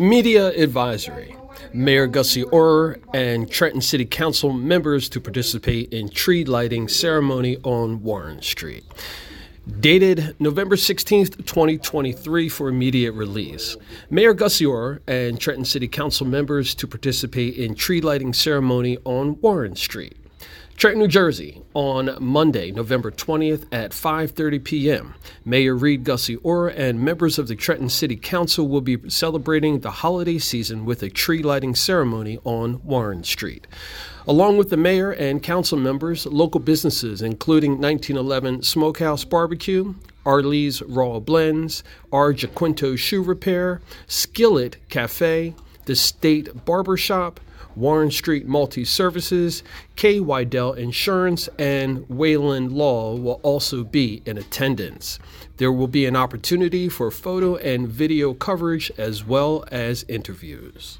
Media Advisory. Mayor Gusciora and Trenton City Council members to participate in tree lighting ceremony on Warren Street. Dated November 16th, 2023 for immediate release. Mayor Gusciora and Trenton City Council members to participate in tree lighting ceremony on Warren Street. Trenton, New Jersey, on Monday, November 20th at 5:30 p.m. Mayor Reed Gusciora and members of the Trenton City Council will be celebrating the holiday season with a tree lighting ceremony on Warren Street. Along with the mayor and council members, local businesses including 1911 Smokehouse Barbecue, Arlie's Raw Blends, R. Jaquinto Shoe Repair, Skillet Cafe, the State Barber Shop, Warren Street Multi Services, K. Wydell Insurance, and Wayland Law will also be in attendance. There will be an opportunity for photo and video coverage as well as interviews.